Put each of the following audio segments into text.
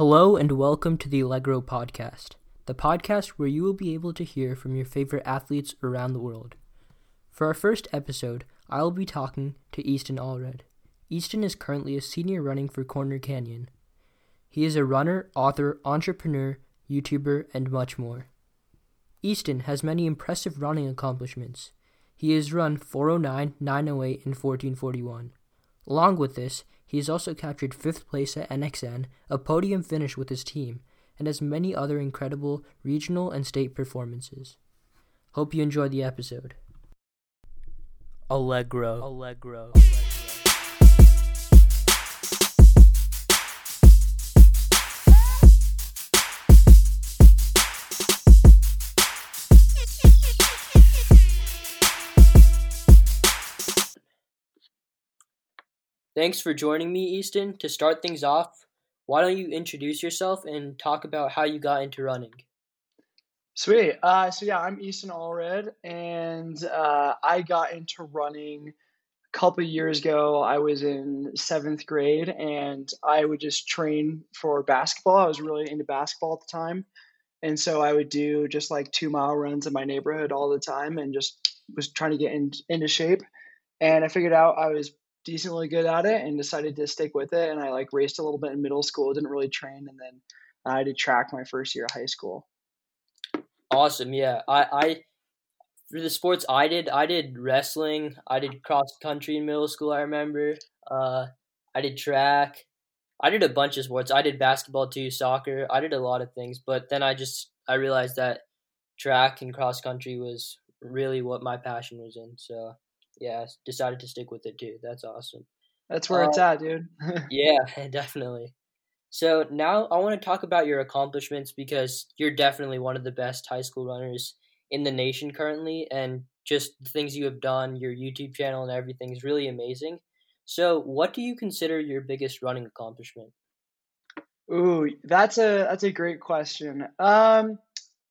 Hello and welcome to the Allegro Podcast, the podcast where you will be able to hear from your favorite athletes around the world. For our first episode, I will be talking to Easton Allred. Easton is currently a senior running for Corner Canyon. He is a runner, author, entrepreneur, YouTuber, and much more. Easton has many impressive running accomplishments. He has run 409, 908, and 1441. Along with this, he has also captured fifth place at NXN, a podium finish with his team, and has many other incredible regional and state performances. Hope you enjoy the episode. Allegro. Allegro. Thanks for joining me, Easton. To start things off, why don't you introduce yourself and talk about how you got into running? Sweet. Uh, so yeah, I'm Easton Allred, and uh, I got into running a couple years ago. I was in seventh grade, and I would just train for basketball. I was really into basketball at the time, and so I would do just like two mile runs in my neighborhood all the time, and just was trying to get in, into shape. And I figured out I was decently good at it and decided to stick with it. And I like raced a little bit in middle school, didn't really train, and then I did track my first year of high school. Awesome, yeah. I, I for the sports I did, I did wrestling, I did cross country in middle school. I remember. Uh, I did track. I did a bunch of sports. I did basketball too, soccer. I did a lot of things, but then I just I realized that track and cross country was really what my passion was in. So yeah, decided to stick with it too. That's awesome. That's where it's at, dude. yeah, definitely. So now I want to talk about your accomplishments because you're definitely one of the best high school runners in the nation currently, and just the things you have done, your YouTube channel and everything is really amazing. So, what do you consider your biggest running accomplishment? Ooh, that's a that's a great question. Um,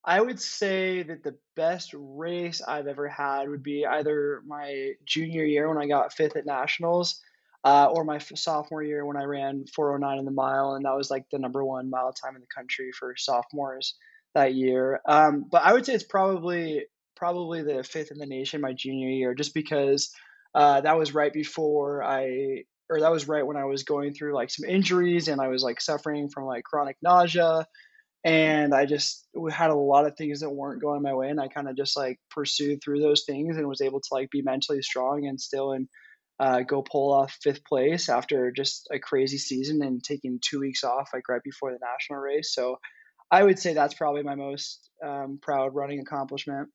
I would say that the best race I've ever had would be either my junior year when I got fifth at nationals, uh, or my sophomore year when I ran 409 in the mile, and that was like the number one mile time in the country for sophomores that year. Um, but I would say it's probably probably the fifth in the nation my junior year, just because uh, that was right before I, or that was right when I was going through like some injuries and I was like suffering from like chronic nausea and I just had a lot of things that weren't going my way, and I kind of just like pursued through those things and was able to like be mentally strong and still and uh, go pull off fifth place after just a crazy season and taking two weeks off like right before the national race. So I would say that's probably my most um, proud running accomplishment.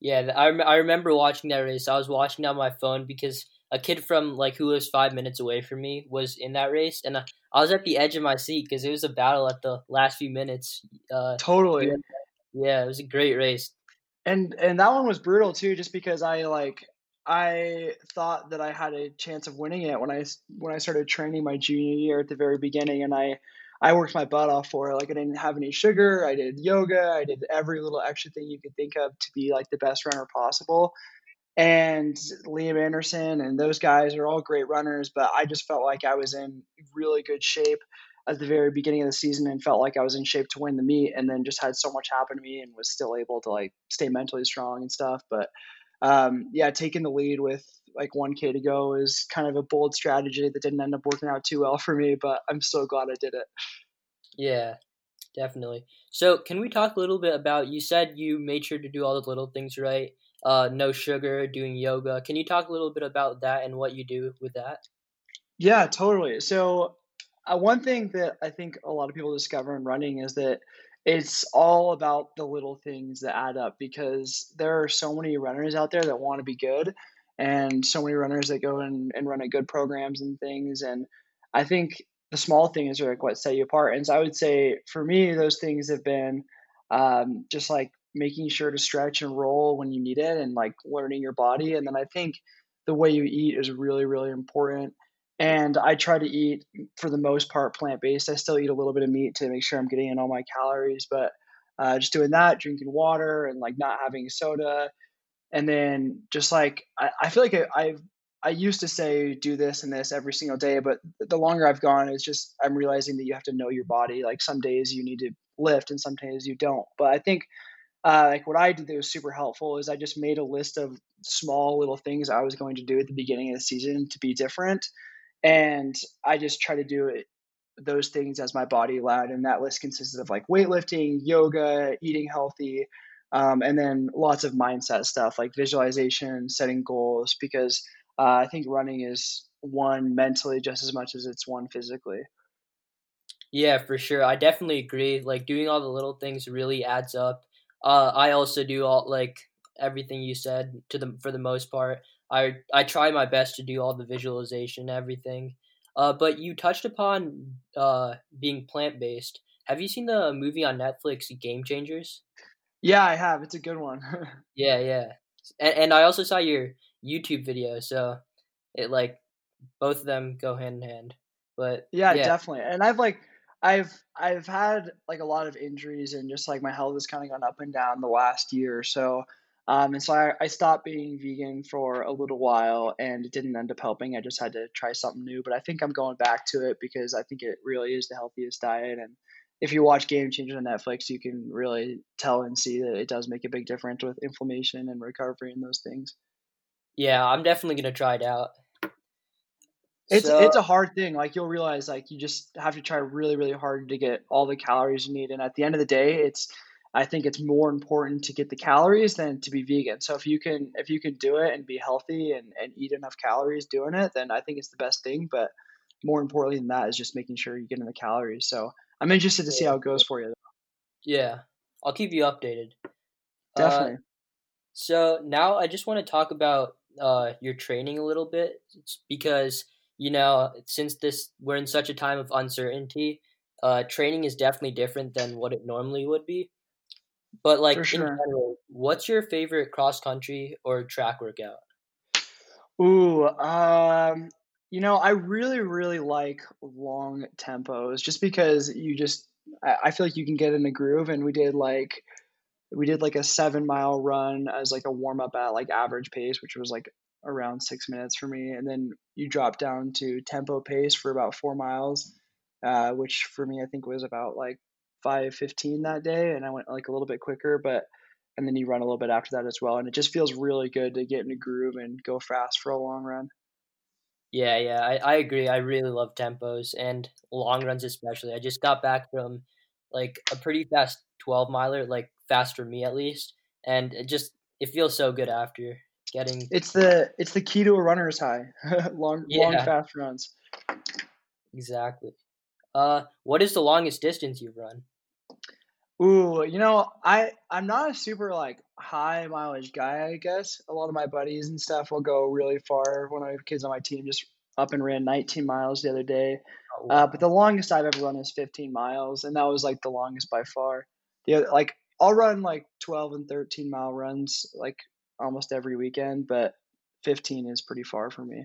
Yeah, I, I remember watching that race. I was watching on my phone because a kid from like who lives five minutes away from me was in that race, and I, I was at the edge of my seat because it was a battle at the last few minutes. Uh, totally. Yeah, yeah, it was a great race. And and that one was brutal too, just because I like I thought that I had a chance of winning it when I when I started training my junior year at the very beginning, and I I worked my butt off for it. Like I didn't have any sugar, I did yoga, I did every little extra thing you could think of to be like the best runner possible and Liam Anderson and those guys are all great runners, but I just felt like I was in really good shape at the very beginning of the season and felt like I was in shape to win the meet and then just had so much happen to me and was still able to like stay mentally strong and stuff. But um, yeah, taking the lead with like 1K to go is kind of a bold strategy that didn't end up working out too well for me, but I'm so glad I did it. Yeah, definitely. So, can we talk a little bit about you said you made sure to do all the little things right? Uh, no sugar, doing yoga. Can you talk a little bit about that and what you do with that? Yeah, totally. So, uh, one thing that I think a lot of people discover in running is that it's all about the little things that add up because there are so many runners out there that want to be good and so many runners that go and, and run at good programs and things. And I think the small things are like what set you apart. And so I would say for me, those things have been um, just like making sure to stretch and roll when you need it and like learning your body. And then I think the way you eat is really, really important. And I try to eat for the most part plant based. I still eat a little bit of meat to make sure I'm getting in all my calories, but uh, just doing that, drinking water and like not having soda. And then just like, I, I feel like I, I've, I used to say do this and this every single day, but the longer I've gone, it's just I'm realizing that you have to know your body. Like some days you need to lift and some days you don't. But I think uh, like what I did that was super helpful is I just made a list of small little things I was going to do at the beginning of the season to be different, and I just try to do it those things as my body allowed. And that list consisted of like weightlifting, yoga, eating healthy, um, and then lots of mindset stuff like visualization, setting goals. Because uh, I think running is one mentally just as much as it's one physically. Yeah, for sure. I definitely agree. Like doing all the little things really adds up. Uh, I also do all like everything you said to the for the most part. I I try my best to do all the visualization, everything. Uh, but you touched upon uh, being plant based. Have you seen the movie on Netflix, Game Changers? Yeah, I have. It's a good one. yeah, yeah. And, and I also saw your YouTube video, so it like both of them go hand in hand. But yeah, yeah. definitely. And I've like I've I've had like a lot of injuries and just like my health has kind of gone up and down the last year or so. Um, and so I, I stopped being vegan for a little while and it didn't end up helping. I just had to try something new. But I think I'm going back to it because I think it really is the healthiest diet. And if you watch Game Changers on Netflix, you can really tell and see that it does make a big difference with inflammation and recovery and those things. Yeah, I'm definitely going to try it out. It's so, it's a hard thing. Like you'll realize like you just have to try really, really hard to get all the calories you need. And at the end of the day, it's I think it's more important to get the calories than to be vegan. So if you can if you can do it and be healthy and, and eat enough calories doing it, then I think it's the best thing. But more importantly than that is just making sure you get in the calories. So I'm interested to see how it goes for you. Yeah, I'll keep you updated. Uh, Definitely. Uh, so now I just want to talk about uh, your training a little bit because you know since this we're in such a time of uncertainty, uh, training is definitely different than what it normally would be. But like sure. in general, what's your favorite cross country or track workout? Ooh, um, you know, I really, really like long tempos just because you just I, I feel like you can get in a groove and we did like we did like a seven mile run as like a warm up at like average pace, which was like around six minutes for me. And then you drop down to tempo pace for about four miles, uh, which for me I think was about like 5:15 that day, and I went like a little bit quicker, but and then you run a little bit after that as well, and it just feels really good to get in a groove and go fast for a long run. Yeah, yeah, I, I agree. I really love tempos and long runs especially. I just got back from like a pretty fast 12 miler, like fast for me at least, and it just it feels so good after getting. It's the it's the key to a runner's high. long yeah. long fast runs. Exactly. Uh, what is the longest distance you've run? Ooh, you know, I I'm not a super like high mileage guy. I guess a lot of my buddies and stuff will go really far. One of my kids on my team just up and ran 19 miles the other day. Oh, wow. uh, but the longest I've ever run is 15 miles, and that was like the longest by far. The other, like I'll run like 12 and 13 mile runs like almost every weekend, but 15 is pretty far for me.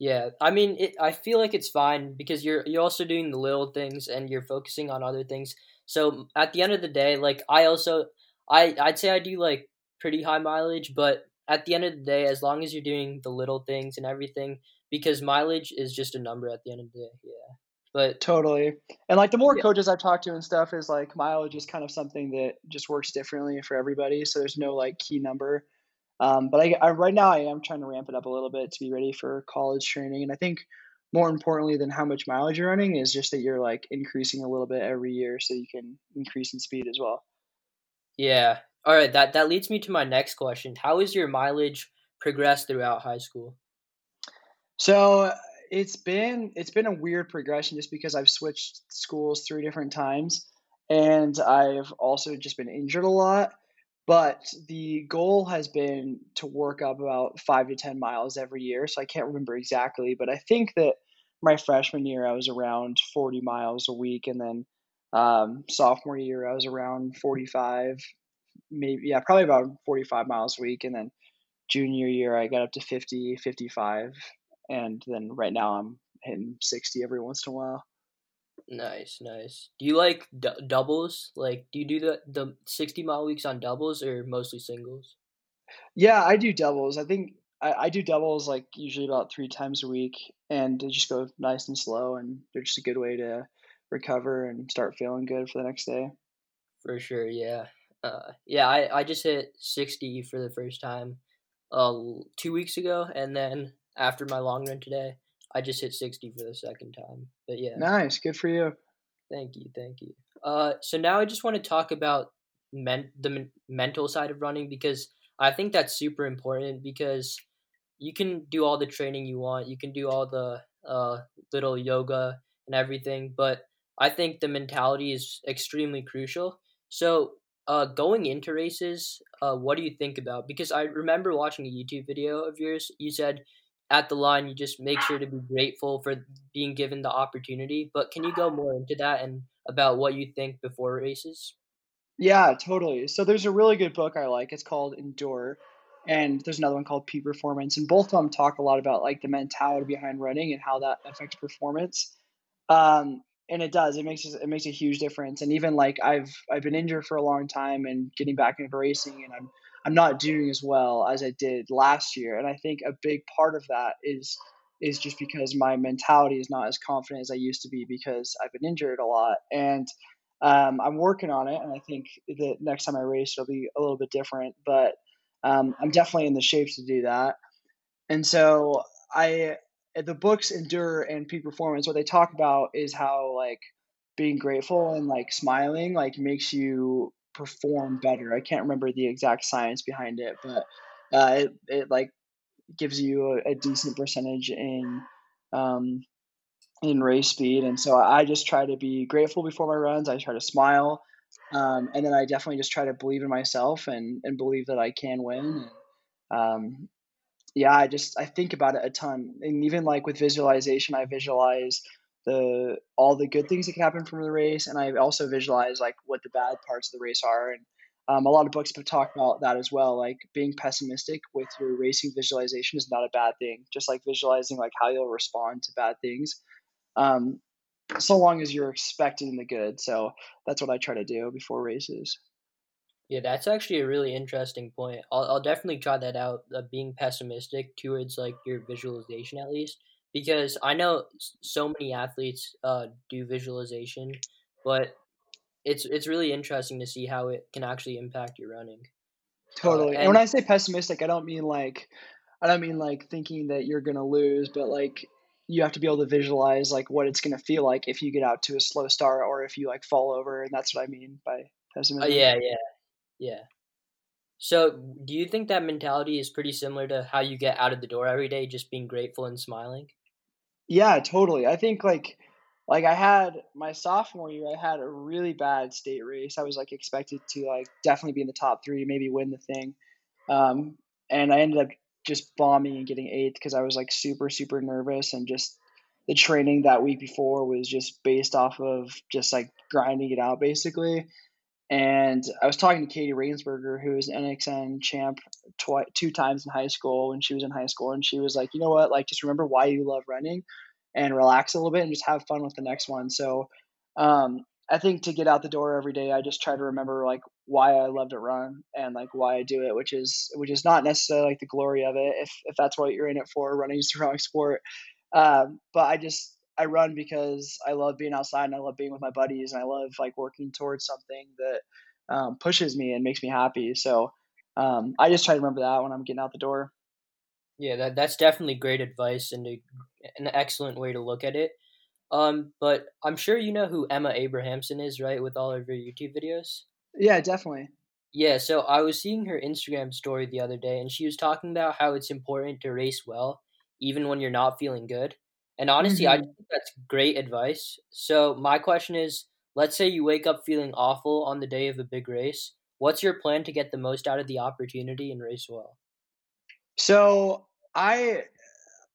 Yeah, I mean, it, I feel like it's fine because you're you're also doing the little things and you're focusing on other things. So at the end of the day, like I also I I'd say I do like pretty high mileage, but at the end of the day, as long as you're doing the little things and everything, because mileage is just a number at the end of the day. Yeah. But totally. And like the more yeah. coaches I've talked to and stuff is like mileage is kind of something that just works differently for everybody. So there's no like key number. Um, but I, I, right now I am trying to ramp it up a little bit to be ready for college training. And I think more importantly than how much mileage you're running is just that you're like increasing a little bit every year so you can increase in speed as well. Yeah. All right. That that leads me to my next question. How is your mileage progressed throughout high school? So it's been it's been a weird progression just because I've switched schools three different times and I've also just been injured a lot. But the goal has been to work up about five to 10 miles every year. So I can't remember exactly, but I think that my freshman year I was around 40 miles a week. And then um, sophomore year I was around 45, maybe, yeah, probably about 45 miles a week. And then junior year I got up to 50, 55. And then right now I'm hitting 60 every once in a while. Nice, nice. Do you like d- doubles? Like, do you do the the sixty mile weeks on doubles or mostly singles? Yeah, I do doubles. I think I, I do doubles like usually about three times a week, and they just go nice and slow, and they're just a good way to recover and start feeling good for the next day. For sure, yeah, uh, yeah. I I just hit sixty for the first time, uh, two weeks ago, and then after my long run today, I just hit sixty for the second time. But yeah, nice, good for you. Thank you, thank you. Uh, so now I just want to talk about men- the men- mental side of running because I think that's super important because you can do all the training you want, you can do all the uh, little yoga and everything, but I think the mentality is extremely crucial. So, uh, going into races, uh, what do you think about? Because I remember watching a YouTube video of yours. You said at the line you just make sure to be grateful for being given the opportunity. But can you go more into that and about what you think before races? Yeah, totally. So there's a really good book I like. It's called Endure and there's another one called Peak Performance, and both of them talk a lot about like the mentality behind running and how that affects performance. Um, and it does. It makes it makes a huge difference. And even like I've I've been injured for a long time and getting back into racing, and I'm I'm not doing as well as I did last year. And I think a big part of that is is just because my mentality is not as confident as I used to be because I've been injured a lot. And um, I'm working on it, and I think the next time I race it'll be a little bit different. But um, I'm definitely in the shape to do that. And so I, the books Endure and Peak Performance, what they talk about is how like being grateful and like smiling like makes you perform better. I can't remember the exact science behind it, but uh, it, it like gives you a, a decent percentage in um, in race speed. And so I just try to be grateful before my runs. I try to smile. Um, and then I definitely just try to believe in myself and, and believe that I can win. And, um, yeah, I just I think about it a ton, and even like with visualization, I visualize the all the good things that can happen from the race, and I also visualize like what the bad parts of the race are. And um, a lot of books have talked about that as well. Like being pessimistic with your racing visualization is not a bad thing. Just like visualizing like how you'll respond to bad things. Um, so long as you're expecting the good. So that's what I try to do before races. Yeah, that's actually a really interesting point. I'll, I'll definitely try that out, uh, being pessimistic towards like your visualization at least, because I know so many athletes uh, do visualization, but it's it's really interesting to see how it can actually impact your running. Totally. Uh, and, when I say pessimistic, I don't mean like I don't mean like thinking that you're gonna lose, but like you have to be able to visualize like what it's going to feel like if you get out to a slow start or if you like fall over and that's what i mean by pessimism oh, yeah yeah yeah so do you think that mentality is pretty similar to how you get out of the door every day just being grateful and smiling yeah totally. I think like like i had my sophomore year i had a really bad state race. I was like expected to like definitely be in the top three maybe win the thing. Um, and i ended up just bombing and getting eighth because I was like super super nervous and just the training that week before was just based off of just like grinding it out basically. And I was talking to Katie Rainsberger, who was an NXN champ twi- two times in high school when she was in high school, and she was like, you know what, like just remember why you love running, and relax a little bit and just have fun with the next one. So um, I think to get out the door every day, I just try to remember like why I love to run and like why I do it, which is which is not necessarily like the glory of it. If if that's what you're in it for, running is the wrong sport. Um, but I just I run because I love being outside and I love being with my buddies and I love like working towards something that um, pushes me and makes me happy. So um, I just try to remember that when I'm getting out the door. Yeah, that that's definitely great advice and a, an excellent way to look at it. Um, but I'm sure you know who Emma Abrahamson is, right? With all of her YouTube videos. Yeah, definitely. Yeah, so I was seeing her Instagram story the other day, and she was talking about how it's important to race well, even when you're not feeling good. And honestly, mm-hmm. I think that's great advice. So my question is, let's say you wake up feeling awful on the day of a big race. What's your plan to get the most out of the opportunity and race well? So I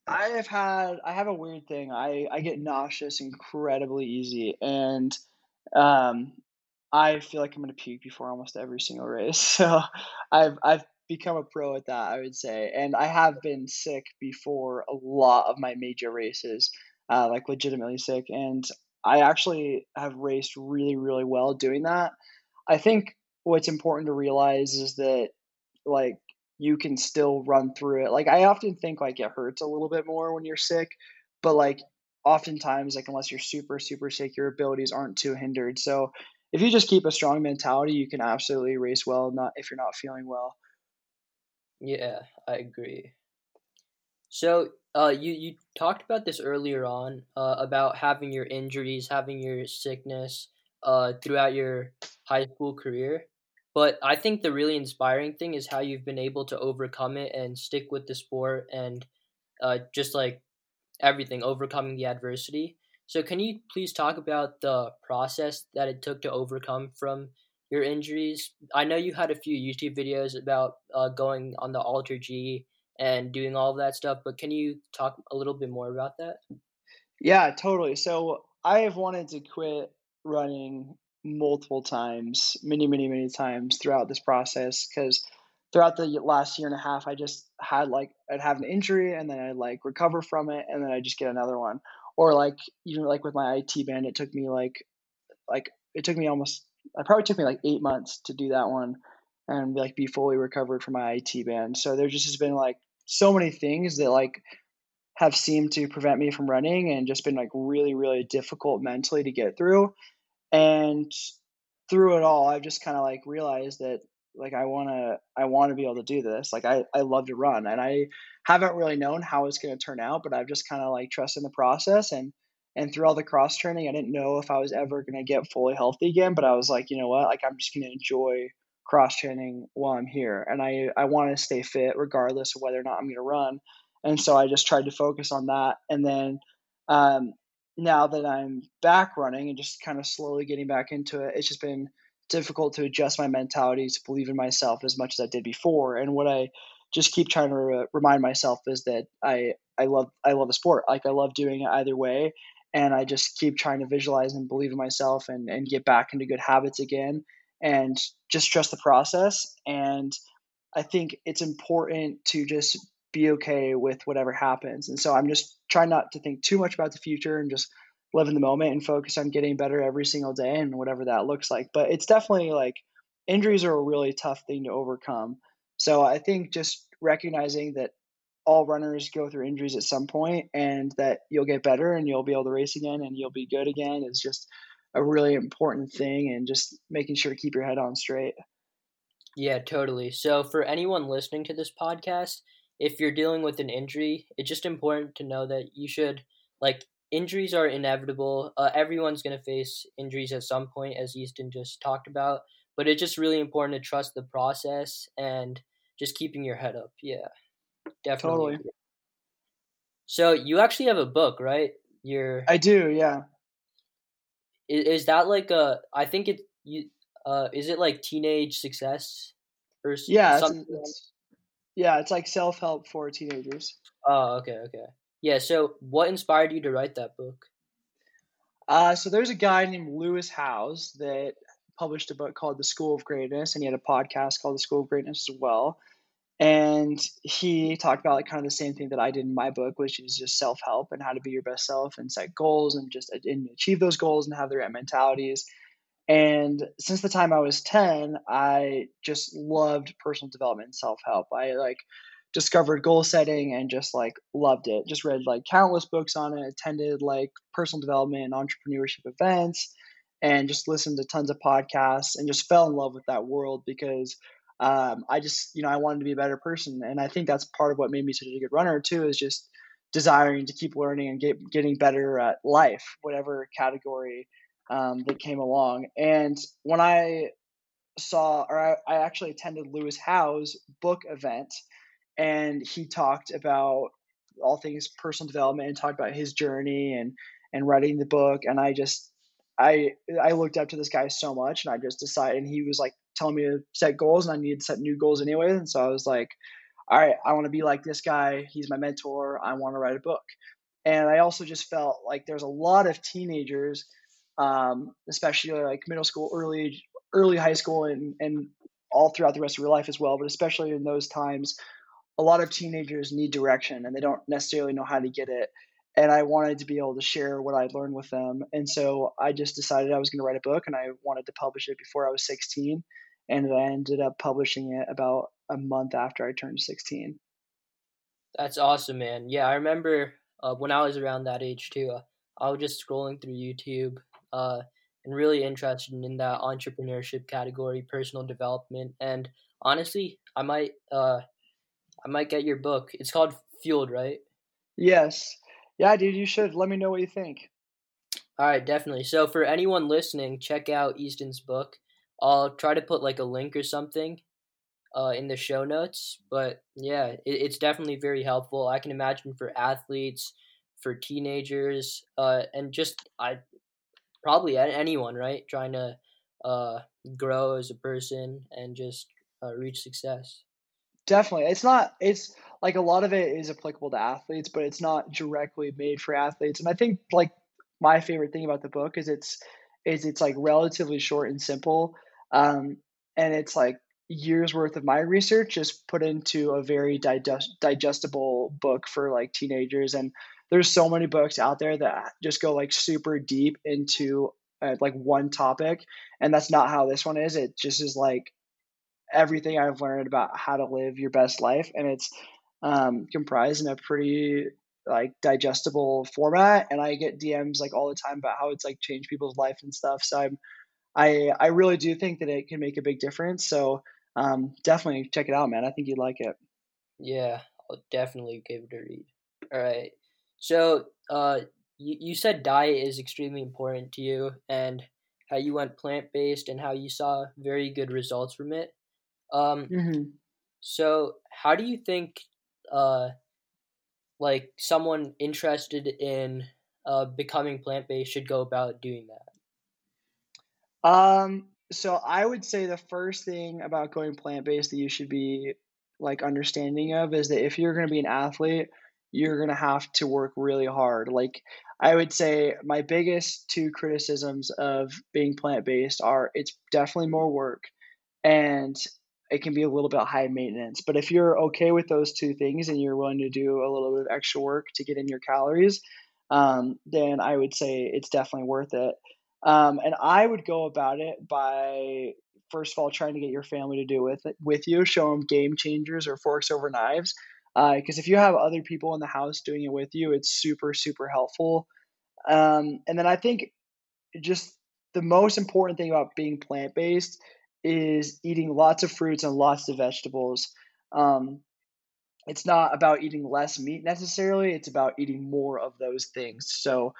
I have had I have a weird thing. I I get nauseous incredibly easy, and um, I feel like I'm gonna puke before almost every single race. So I've I've become a pro at that, I would say, and I have been sick before a lot of my major races, uh, like legitimately sick, and I actually have raced really really well doing that. I think what's important to realize is that like you can still run through it. Like I often think like it hurts a little bit more when you're sick, but like oftentimes like unless you're super super sick, your abilities aren't too hindered. So if you just keep a strong mentality, you can absolutely race well. Not if you're not feeling well. Yeah, I agree. So uh, you you talked about this earlier on uh, about having your injuries, having your sickness uh, throughout your high school career. But I think the really inspiring thing is how you've been able to overcome it and stick with the sport and uh, just like everything, overcoming the adversity. So, can you please talk about the process that it took to overcome from your injuries? I know you had a few YouTube videos about uh, going on the Alter G and doing all of that stuff, but can you talk a little bit more about that? Yeah, totally. So, I have wanted to quit running multiple times, many, many, many times throughout this process because throughout the last year and a half, I just had like I'd have an injury and then I'd like recover from it and then I just get another one. Or like even like with my IT band, it took me like like it took me almost I probably took me like eight months to do that one and like be fully recovered from my IT band. So there just has been like so many things that like have seemed to prevent me from running and just been like really really difficult mentally to get through and through it all i've just kind of like realized that like i want to i want to be able to do this like i i love to run and i haven't really known how it's going to turn out but i've just kind of like trusted in the process and and through all the cross training i didn't know if i was ever going to get fully healthy again but i was like you know what? Like i'm just going to enjoy cross training while i'm here. And i i want to stay fit regardless of whether or not i'm going to run. And so i just tried to focus on that. And then um, now that I'm back running and just kind of slowly getting back into it, it's just been difficult to adjust my mentality to believe in myself as much as I did before. And what I just keep trying to re- remind myself is that I I love I love the sport. Like I love doing it either way, and I just keep trying to visualize and believe in myself and and get back into good habits again, and just trust the process. And I think it's important to just be okay with whatever happens. And so I'm just trying not to think too much about the future and just live in the moment and focus on getting better every single day and whatever that looks like. But it's definitely like injuries are a really tough thing to overcome. So I think just recognizing that all runners go through injuries at some point and that you'll get better and you'll be able to race again and you'll be good again is just a really important thing and just making sure to keep your head on straight. Yeah, totally. So for anyone listening to this podcast, if you're dealing with an injury, it's just important to know that you should like injuries are inevitable. Uh, everyone's gonna face injuries at some point, as Easton just talked about. But it's just really important to trust the process and just keeping your head up. Yeah, definitely. Totally. So you actually have a book, right? You're. I do. Yeah. Is, is that like a? I think it. You. Uh, is it like teenage success? Or yeah, something? It's, it's, yeah, it's like self help for teenagers. Oh, okay, okay. Yeah, so what inspired you to write that book? Uh, so there's a guy named Lewis Howes that published a book called The School of Greatness, and he had a podcast called The School of Greatness as well. And he talked about like kind of the same thing that I did in my book, which is just self help and how to be your best self and set goals and just uh, and achieve those goals and have the right mentalities. And since the time I was 10, I just loved personal development self help. I like discovered goal setting and just like loved it. Just read like countless books on it, attended like personal development and entrepreneurship events, and just listened to tons of podcasts and just fell in love with that world because um, I just, you know, I wanted to be a better person. And I think that's part of what made me such a good runner too, is just desiring to keep learning and get, getting better at life, whatever category um, that came along. And when I saw, or I, I actually attended Lewis Howes' book event, and he talked about all things personal development and talked about his journey and and writing the book. And I just, I I looked up to this guy so much, and I just decided. And he was like telling me to set goals, and I needed to set new goals anyway. And so I was like, all right, I want to be like this guy. He's my mentor. I want to write a book. And I also just felt like there's a lot of teenagers um, especially like middle school, early early high school, and and all throughout the rest of your life as well. But especially in those times, a lot of teenagers need direction and they don't necessarily know how to get it. And I wanted to be able to share what I learned with them. And so I just decided I was going to write a book and I wanted to publish it before I was 16. And I ended up publishing it about a month after I turned 16. That's awesome, man. Yeah, I remember uh, when I was around that age too. Uh, I was just scrolling through YouTube uh, and really interested in that entrepreneurship category, personal development, and honestly, I might uh, I might get your book. It's called Fueled, right? Yes. Yeah, dude, you should. Let me know what you think. All right, definitely. So for anyone listening, check out Easton's book. I'll try to put like a link or something uh, in the show notes. But yeah, it, it's definitely very helpful. I can imagine for athletes, for teenagers, uh, and just I probably anyone right trying to uh, grow as a person and just uh, reach success. Definitely, it's not. It's like a lot of it is applicable to athletes, but it's not directly made for athletes. And I think like my favorite thing about the book is it's is it's like relatively short and simple um, and it's like years worth of my research just put into a very digest- digestible book for like teenagers and there's so many books out there that just go like super deep into uh, like one topic and that's not how this one is. It just is like everything i've learned about how to live your best life and it's um, comprised in a pretty like digestible format and i get dms like all the time about how it's like changed people's life and stuff so i'm i i really do think that it can make a big difference so um, definitely check it out man i think you'd like it yeah i'll definitely give it a read all right so uh you, you said diet is extremely important to you and how you went plant-based and how you saw very good results from it um mm-hmm. so how do you think uh like someone interested in uh, becoming plant based should go about doing that? Um, so I would say the first thing about going plant based that you should be like understanding of is that if you're going to be an athlete, you're going to have to work really hard. Like I would say my biggest two criticisms of being plant based are it's definitely more work and it can be a little bit high maintenance. But if you're okay with those two things and you're willing to do a little bit of extra work to get in your calories, um, then I would say it's definitely worth it. Um, and I would go about it by first of all trying to get your family to do with it with you, show them game changers or forks over knives. Because uh, if you have other people in the house doing it with you, it's super super helpful. Um, and then I think just the most important thing about being plant based is eating lots of fruits and lots of vegetables. Um, it's not about eating less meat necessarily, it's about eating more of those things. So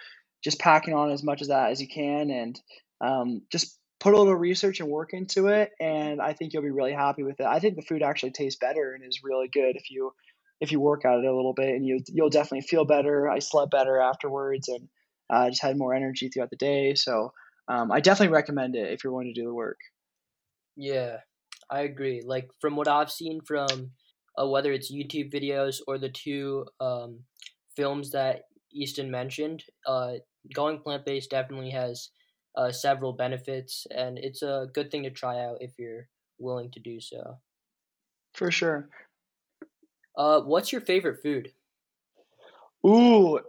just packing on as much of that as you can and um, just put a little research and work into it and i think you'll be really happy with it. I think the food actually tastes better and is really good if you if you work at it a little bit and you you'll definitely feel better. I slept better afterwards and uh, just had more energy throughout the day. So um, i definitely recommend it if you're willing to do the work. Yeah, I agree. Like from what I've seen from uh, whether it's YouTube videos or the two um, films that Easton mentioned, uh, going plant based definitely has uh, several benefits, and it's a good thing to try out if you're willing to do so. For sure. Uh, what's your favorite food? Ooh,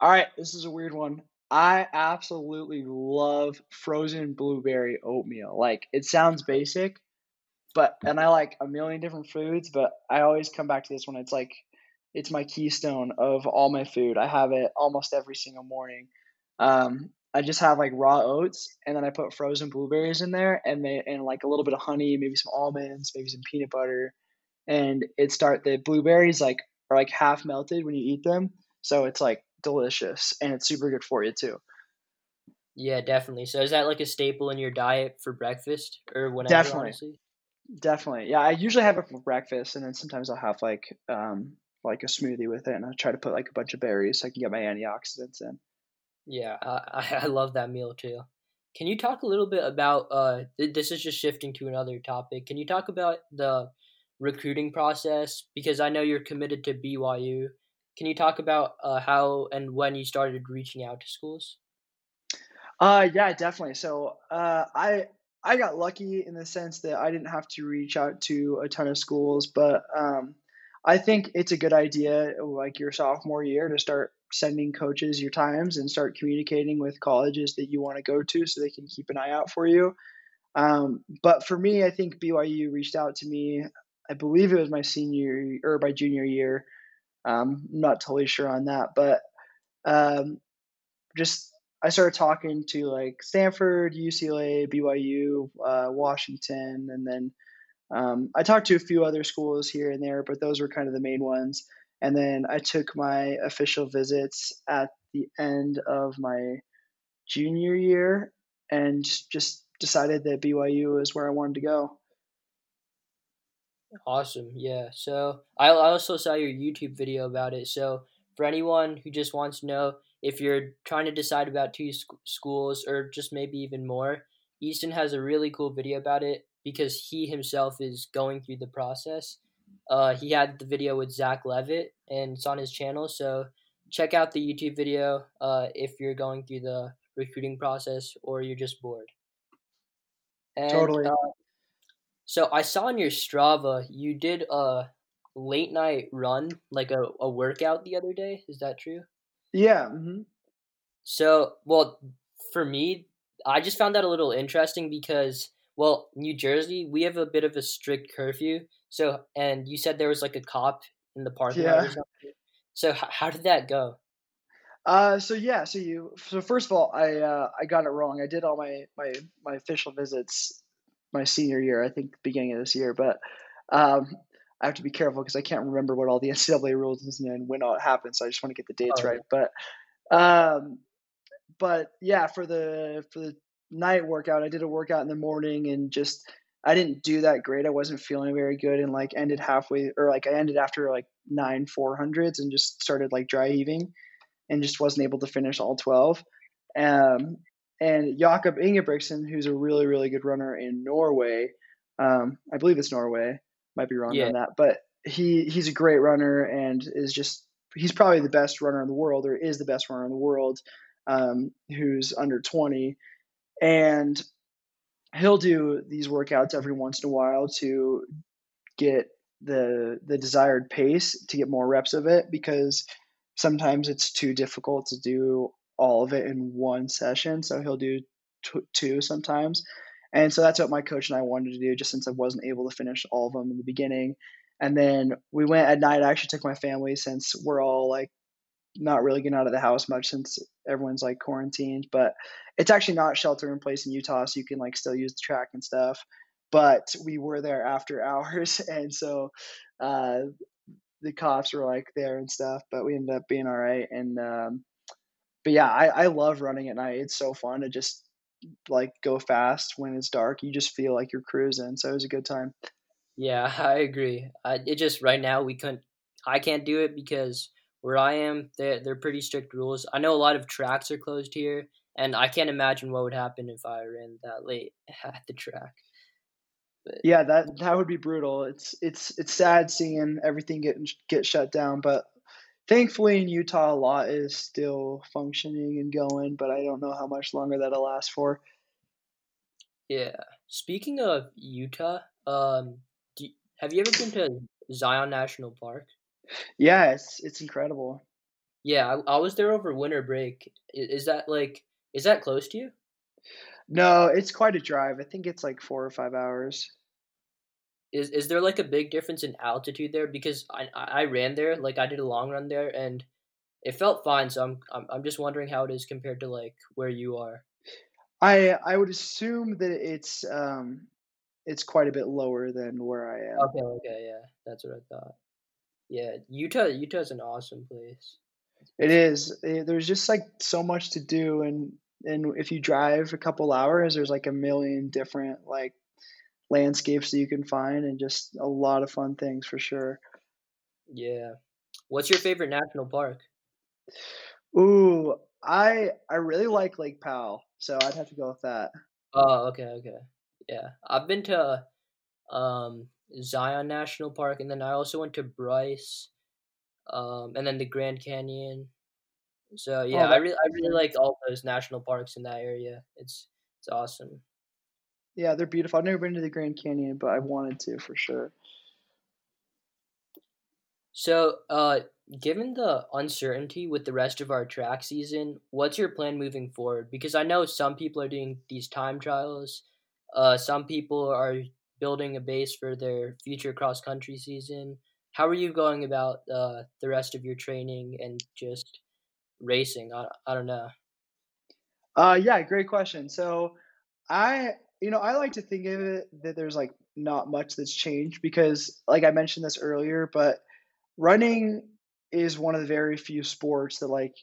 all right. This is a weird one. I absolutely love frozen blueberry oatmeal. Like it sounds basic, but and I like a million different foods, but I always come back to this one. It's like it's my keystone of all my food. I have it almost every single morning. Um, I just have like raw oats, and then I put frozen blueberries in there, and they and like a little bit of honey, maybe some almonds, maybe some peanut butter, and it start the blueberries like are like half melted when you eat them, so it's like delicious and it's super good for you too. Yeah, definitely. So is that like a staple in your diet for breakfast or whatever? Definitely. Honestly? Definitely. Yeah, I usually have it for breakfast and then sometimes I'll have like um like a smoothie with it and I try to put like a bunch of berries so I can get my antioxidants in. Yeah, I I love that meal too. Can you talk a little bit about uh this is just shifting to another topic. Can you talk about the recruiting process because I know you're committed to BYU can you talk about uh, how and when you started reaching out to schools? Uh, yeah, definitely. So uh, I I got lucky in the sense that I didn't have to reach out to a ton of schools, but um, I think it's a good idea, like your sophomore year, to start sending coaches your times and start communicating with colleges that you want to go to, so they can keep an eye out for you. Um, but for me, I think BYU reached out to me I believe it was my senior or my junior year. Um, I'm not totally sure on that, but um, just I started talking to like Stanford, UCLA, BYU, uh, Washington, and then um, I talked to a few other schools here and there, but those were kind of the main ones. And then I took my official visits at the end of my junior year and just decided that BYU is where I wanted to go. Awesome. Yeah. So I also saw your YouTube video about it. So for anyone who just wants to know if you're trying to decide about two sc- schools or just maybe even more, Easton has a really cool video about it because he himself is going through the process. Uh, he had the video with Zach Levitt and it's on his channel. So check out the YouTube video uh, if you're going through the recruiting process or you're just bored. And, totally. Uh, so I saw on your Strava you did a late night run, like a, a workout the other day. Is that true? Yeah. Mm-hmm. So, well, for me, I just found that a little interesting because, well, New Jersey, we have a bit of a strict curfew. So, and you said there was like a cop in the parking yeah. lot or something. So, h- how did that go? Uh, so yeah, so you, so first of all, I, uh, I got it wrong. I did all my, my, my official visits my senior year, I think beginning of this year, but, um, I have to be careful because I can't remember what all the NCAA rules is and when all it happened. So I just want to get the dates oh, right. But, um, but yeah, for the for the night workout, I did a workout in the morning and just I didn't do that great. I wasn't feeling very good and like ended halfway or like I ended after like nine four hundreds and just started like dry heaving and just wasn't able to finish all twelve. Um, and Jakob Ingebrigtsen, who's a really really good runner in Norway, um, I believe it's Norway might be wrong yeah. on that, but he he's a great runner and is just he's probably the best runner in the world or is the best runner in the world um, who's under 20 and he'll do these workouts every once in a while to get the the desired pace to get more reps of it because sometimes it's too difficult to do all of it in one session so he'll do t- two sometimes and so that's what my coach and I wanted to do, just since I wasn't able to finish all of them in the beginning. And then we went at night. I actually took my family since we're all like not really getting out of the house much since everyone's like quarantined. But it's actually not shelter in place in Utah, so you can like still use the track and stuff. But we were there after hours, and so uh, the cops were like there and stuff. But we ended up being all right. And um, but yeah, I, I love running at night. It's so fun to just like go fast when it's dark. You just feel like you're cruising. So it was a good time. Yeah, I agree. I, it just right now we couldn't. I can't do it because where I am, they're they're pretty strict rules. I know a lot of tracks are closed here, and I can't imagine what would happen if I ran that late at the track. But, yeah, that that would be brutal. It's it's it's sad seeing everything get get shut down, but thankfully in Utah, a lot is still functioning and going, but I don't know how much longer that'll last for. Yeah. Speaking of Utah, um, you, have you ever been to Zion National Park? Yeah, it's it's incredible. Yeah, I, I was there over winter break. Is, is that like is that close to you? No, it's quite a drive. I think it's like four or five hours. Is is there like a big difference in altitude there? Because I I ran there, like I did a long run there, and it felt fine. So I'm I'm I'm just wondering how it is compared to like where you are. I I would assume that it's um it's quite a bit lower than where I am. Okay, okay, yeah, that's what I thought. Yeah, Utah Utah's an awesome place. It is. There's just like so much to do, and and if you drive a couple hours, there's like a million different like landscapes that you can find and just a lot of fun things for sure. Yeah. What's your favorite national park? Ooh, I I really like Lake Powell, so I'd have to go with that. Oh, okay, okay. Yeah. I've been to um Zion National Park and then I also went to Bryce um and then the Grand Canyon. So yeah, oh, I really I really like all those national parks in that area. It's it's awesome. Yeah, they're beautiful. I've never been to the Grand Canyon, but I wanted to for sure. So, uh, given the uncertainty with the rest of our track season, what's your plan moving forward? Because I know some people are doing these time trials. Uh, some people are building a base for their future cross country season. How are you going about uh, the rest of your training and just racing? I, I don't know. Uh, yeah, great question. So I, you know, I like to think of it that there's like not much that's changed because, like I mentioned this earlier, but running is one of the very few sports that like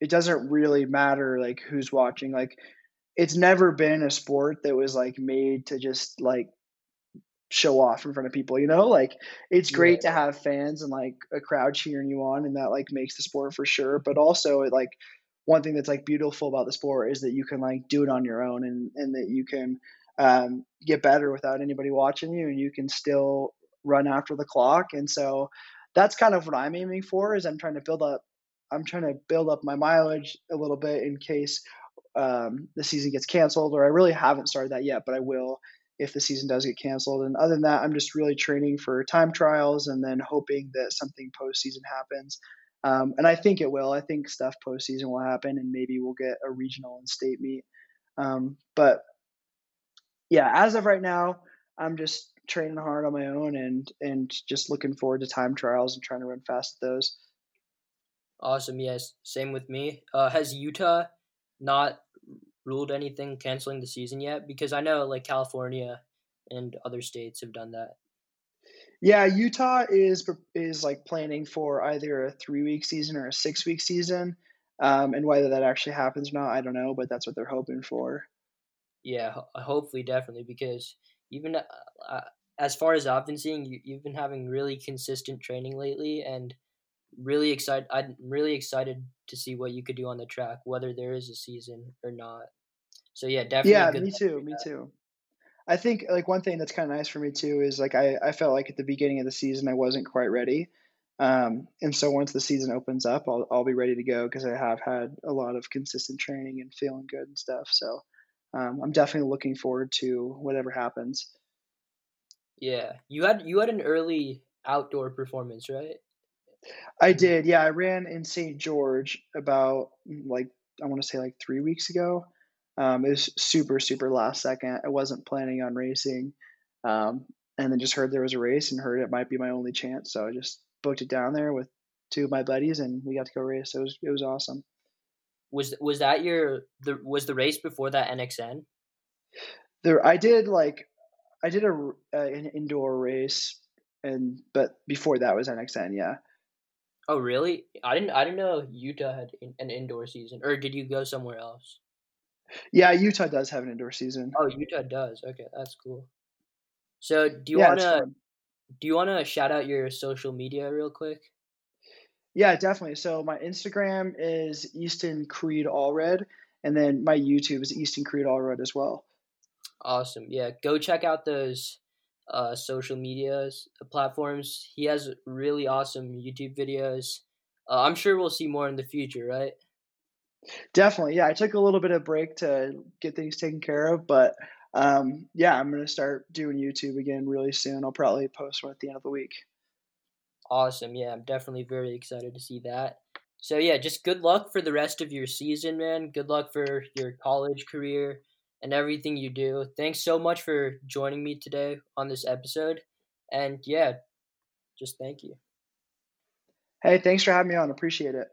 it doesn't really matter like who's watching. Like it's never been a sport that was like made to just like show off in front of people you know like it's great yeah. to have fans and like a crowd cheering you on and that like makes the sport for sure but also it like one thing that's like beautiful about the sport is that you can like do it on your own and and that you can um, get better without anybody watching you and you can still run after the clock and so that's kind of what i'm aiming for is i'm trying to build up i'm trying to build up my mileage a little bit in case um, the season gets canceled or i really haven't started that yet but i will if the season does get canceled. And other than that, I'm just really training for time trials and then hoping that something postseason happens. Um, and I think it will. I think stuff postseason will happen, and maybe we'll get a regional and state meet. Um, but yeah, as of right now, I'm just training hard on my own and and just looking forward to time trials and trying to run fast at those. Awesome. Yes. Same with me. Uh, has Utah not ruled anything canceling the season yet? Because I know like California and other states have done that. Yeah, Utah is is like planning for either a three week season or a six week season, um, and whether that actually happens or not, I don't know. But that's what they're hoping for. Yeah, hopefully, definitely, because even uh, uh, as far as I've been seeing, you, you've been having really consistent training lately, and really excited. I'm really excited to see what you could do on the track, whether there is a season or not. So yeah, definitely. Yeah, me too. Me too. I think like one thing that's kind of nice for me too is like I, I felt like at the beginning of the season I wasn't quite ready. Um, and so once the season opens up, I'll, I'll be ready to go because I have had a lot of consistent training and feeling good and stuff. So um, I'm definitely looking forward to whatever happens. Yeah, you had you had an early outdoor performance, right? I did. Yeah, I ran in St. George about like I want to say like three weeks ago. Um, it was super, super last second. I wasn't planning on racing. Um, and then just heard there was a race and heard it might be my only chance. So I just booked it down there with two of my buddies and we got to go race. So it was, it was awesome. Was, was that your, the, was the race before that NXN? There, I did like, I did a, uh, an indoor race and, but before that was NXN. Yeah. Oh really? I didn't, I didn't know Utah had an indoor season or did you go somewhere else? Yeah, Utah does have an indoor season. Oh, Utah does. Okay, that's cool. So, do you yeah, want to do you want to shout out your social media real quick? Yeah, definitely. So my Instagram is Easton Creed Allred, and then my YouTube is Easton Creed Allred as well. Awesome. Yeah, go check out those uh, social media platforms. He has really awesome YouTube videos. Uh, I'm sure we'll see more in the future, right? Definitely, yeah. I took a little bit of break to get things taken care of, but um, yeah, I'm gonna start doing YouTube again really soon. I'll probably post one at the end of the week. Awesome, yeah. I'm definitely very excited to see that. So yeah, just good luck for the rest of your season, man. Good luck for your college career and everything you do. Thanks so much for joining me today on this episode. And yeah, just thank you. Hey, thanks for having me on. Appreciate it.